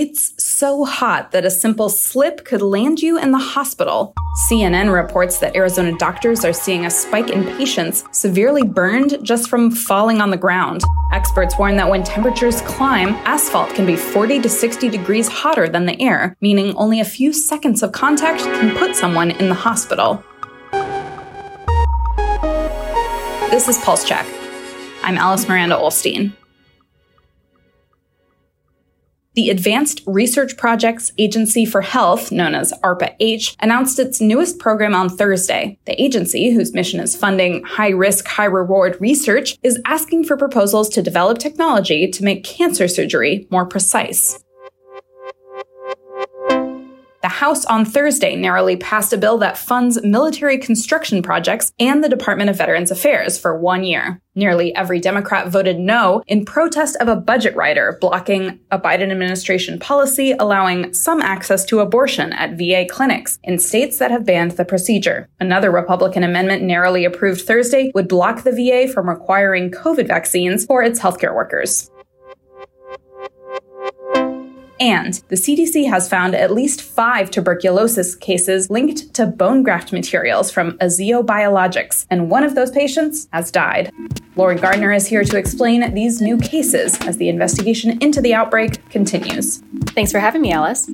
It's so hot that a simple slip could land you in the hospital. CNN reports that Arizona doctors are seeing a spike in patients severely burned just from falling on the ground. Experts warn that when temperatures climb, asphalt can be 40 to 60 degrees hotter than the air, meaning only a few seconds of contact can put someone in the hospital. This is Pulse Check. I'm Alice Miranda Ollstein. The Advanced Research Projects Agency for Health, known as ARPA H, announced its newest program on Thursday. The agency, whose mission is funding high risk, high reward research, is asking for proposals to develop technology to make cancer surgery more precise. The House on Thursday narrowly passed a bill that funds military construction projects and the Department of Veterans Affairs for one year. Nearly every Democrat voted no in protest of a budget rider blocking a Biden administration policy allowing some access to abortion at VA clinics in states that have banned the procedure. Another Republican amendment narrowly approved Thursday would block the VA from requiring COVID vaccines for its healthcare workers. And the CDC has found at least five tuberculosis cases linked to bone graft materials from Aziyo Biologics, and one of those patients has died. Lauren Gardner is here to explain these new cases as the investigation into the outbreak continues. Thanks for having me, Alice.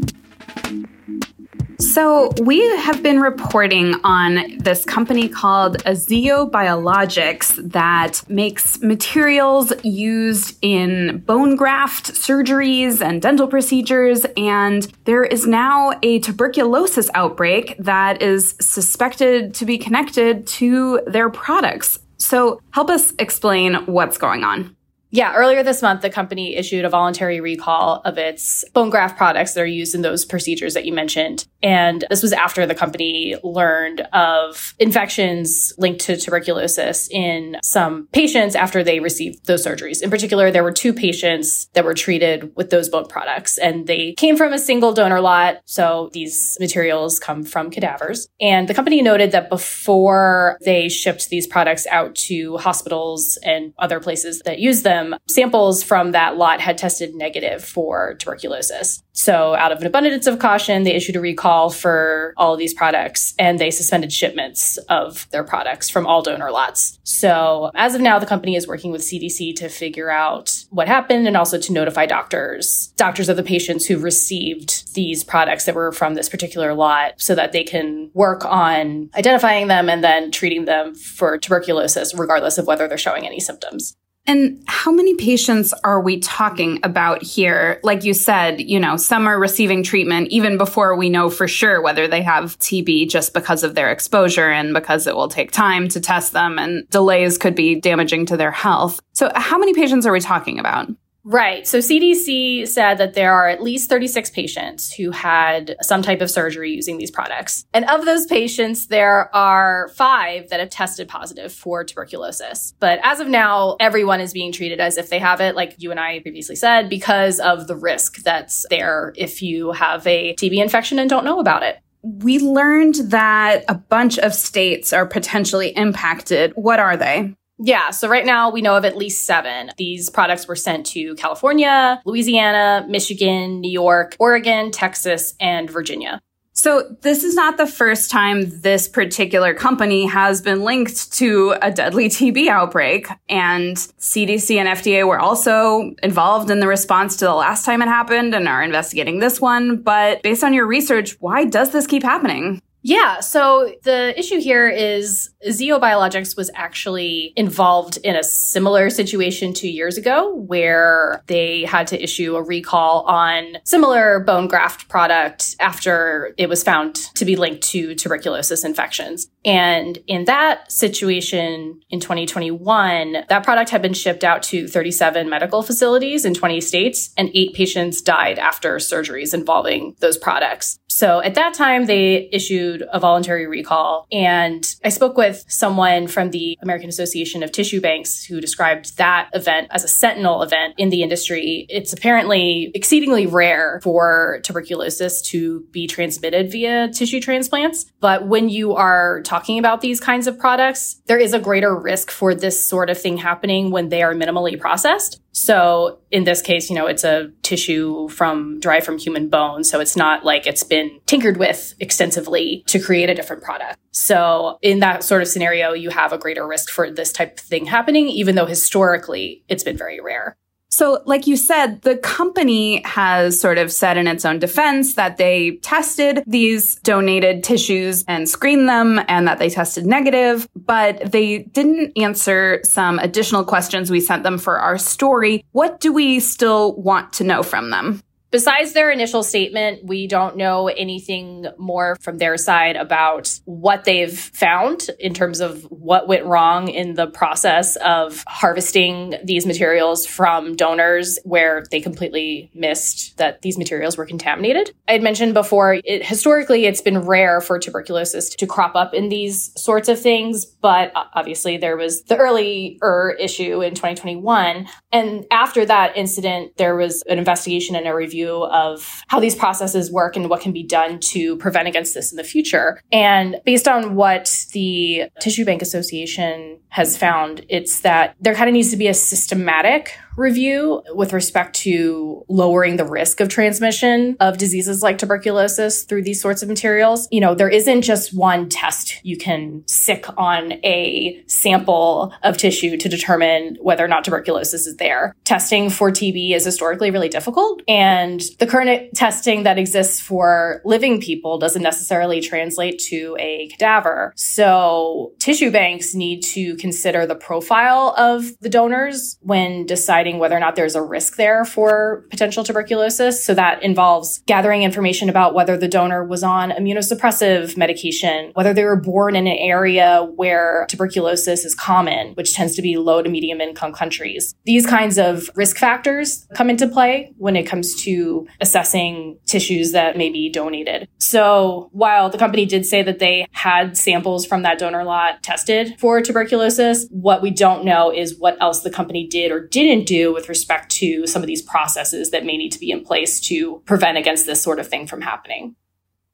So, we have been reporting on this company called Aziyo Biologics that makes materials used in bone graft surgeries and dental procedures. And there is now a tuberculosis outbreak that is suspected to be connected to their products. So, help us explain what's going on. Yeah, earlier this month, the company issued a voluntary recall of its bone graft products that are used in those procedures that you mentioned. And this was after the company learned of infections linked to tuberculosis in some patients after they received those surgeries. In particular, there were two patients that were treated with those bone products, and they came from a single donor lot. So these materials come from cadavers. And the company noted that before they shipped these products out to hospitals and other places that use them, Um, samples from that lot had tested negative for tuberculosis. So, out of an abundance of caution, they issued a recall for all of these products and they suspended shipments of their products from all donor lots. So, as of now, the company is working with CDC to figure out what happened and also to notify doctors, doctors of the patients who received these products that were from this particular lot so that they can work on identifying them and then treating them for tuberculosis, regardless of whether they're showing any symptoms. And how many patients are we talking about here? Like you said, you know, some are receiving treatment even before we know for sure whether they have TB just because of their exposure and because it will take time to test them and delays could be damaging to their health. So how many patients are we talking about? Right. So CDC said that there are at least 36 patients who had some type of surgery using these products. And of those patients, there are five that have tested positive for tuberculosis. But as of now, everyone is being treated as if they have it, like you and I previously said, because of the risk that's there if you have a TB infection and don't know about it. We learned that a bunch of states are potentially impacted. What are they? Yeah. So right now we know of at least seven. These products were sent to California, Louisiana, Michigan, New York, Oregon, Texas, and Virginia. So this is not the first time this particular company has been linked to a deadly TB outbreak. And CDC and FDA were also involved in the response to the last time it happened and are investigating this one. But based on your research, why does this keep happening? Yeah. So the issue here is Aziyo Biologics was actually involved in a similar situation two years ago where they had to issue a recall on similar bone graft product after it was found to be linked to tuberculosis infections. And in that situation in 2021, that product had been shipped out to 37 medical facilities in 20 states and eight patients died after surgeries involving those products. So at that time, they issued a voluntary recall. And I spoke with someone from the American Association of Tissue Banks who described that event as a sentinel event in the industry. It's apparently exceedingly rare for tuberculosis to be transmitted via tissue transplants. But when you are talking about these kinds of products, there is a greater risk for this sort of thing happening when they are minimally processed. So in this case, you know, it's a tissue from derived from human bone. So it's not like it's been tinkered with extensively to create a different product. So in that sort of scenario, you have a greater risk for this type of thing happening, even though historically it's been very rare. So, like you said, the company has sort of said in its own defense that they tested these donated tissues and screened them and that they tested negative, but they didn't answer some additional questions we sent them for our story. What do we still want to know from them? Besides their initial statement, we don't know anything more from their side about what they've found in terms of what went wrong in the process of harvesting these materials from donors where they completely missed that these materials were contaminated. I had mentioned before, it, historically, it's been rare for tuberculosis to crop up in these sorts of things, but obviously there was the earlier issue in 2021. And after that incident, there was an investigation and a review of how these processes work and what can be done to prevent against this in the future. And based on what the Tissue Bank Association has found, it's that there kind of needs to be a systematic review with respect to lowering the risk of transmission of diseases like tuberculosis through these sorts of materials. You know, there isn't just one test you can sick on a sample of tissue to determine whether or not tuberculosis is there. Testing for TB is historically really difficult and the current testing that exists for living people doesn't necessarily translate to a cadaver. So tissue banks need to consider the profile of the donors when deciding whether or not there's a risk there for potential tuberculosis. So that involves gathering information about whether the donor was on immunosuppressive medication, whether they were born in an area where tuberculosis is common, which tends to be low to medium income countries. These kinds of risk factors come into play when it comes to assessing tissues that may be donated. So while the company did say that they had samples from that donor lot tested for tuberculosis, what we don't know is what else the company did or didn't do with respect to some of these processes that may need to be in place to prevent against this sort of thing from happening.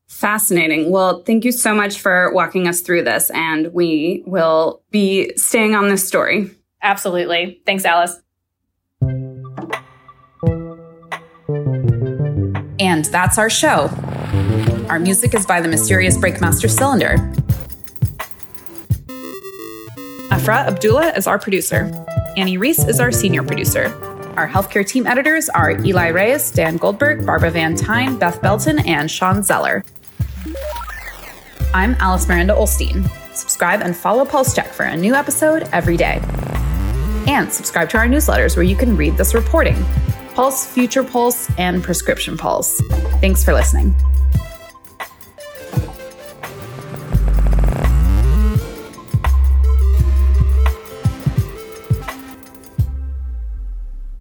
Fascinating. Well, thank you so much for walking us through this, and we will be staying on this story. Absolutely. Thanks, Alice. And that's our show. Our music is by the mysterious Breakmaster Cylinder. Afra Abdullah is our producer. Annie Reese is our senior producer. Our healthcare team editors are Eli Reyes, Dan Goldberg, Barbara Van Tyne, Beth Belton, and Sean Zeller. I'm Alice Miranda Ollstein. Subscribe and follow Pulse Check for a new episode every day. And subscribe to our newsletters where you can read this reporting. Pulse, Future Pulse, and Prescription Pulse. Thanks for listening.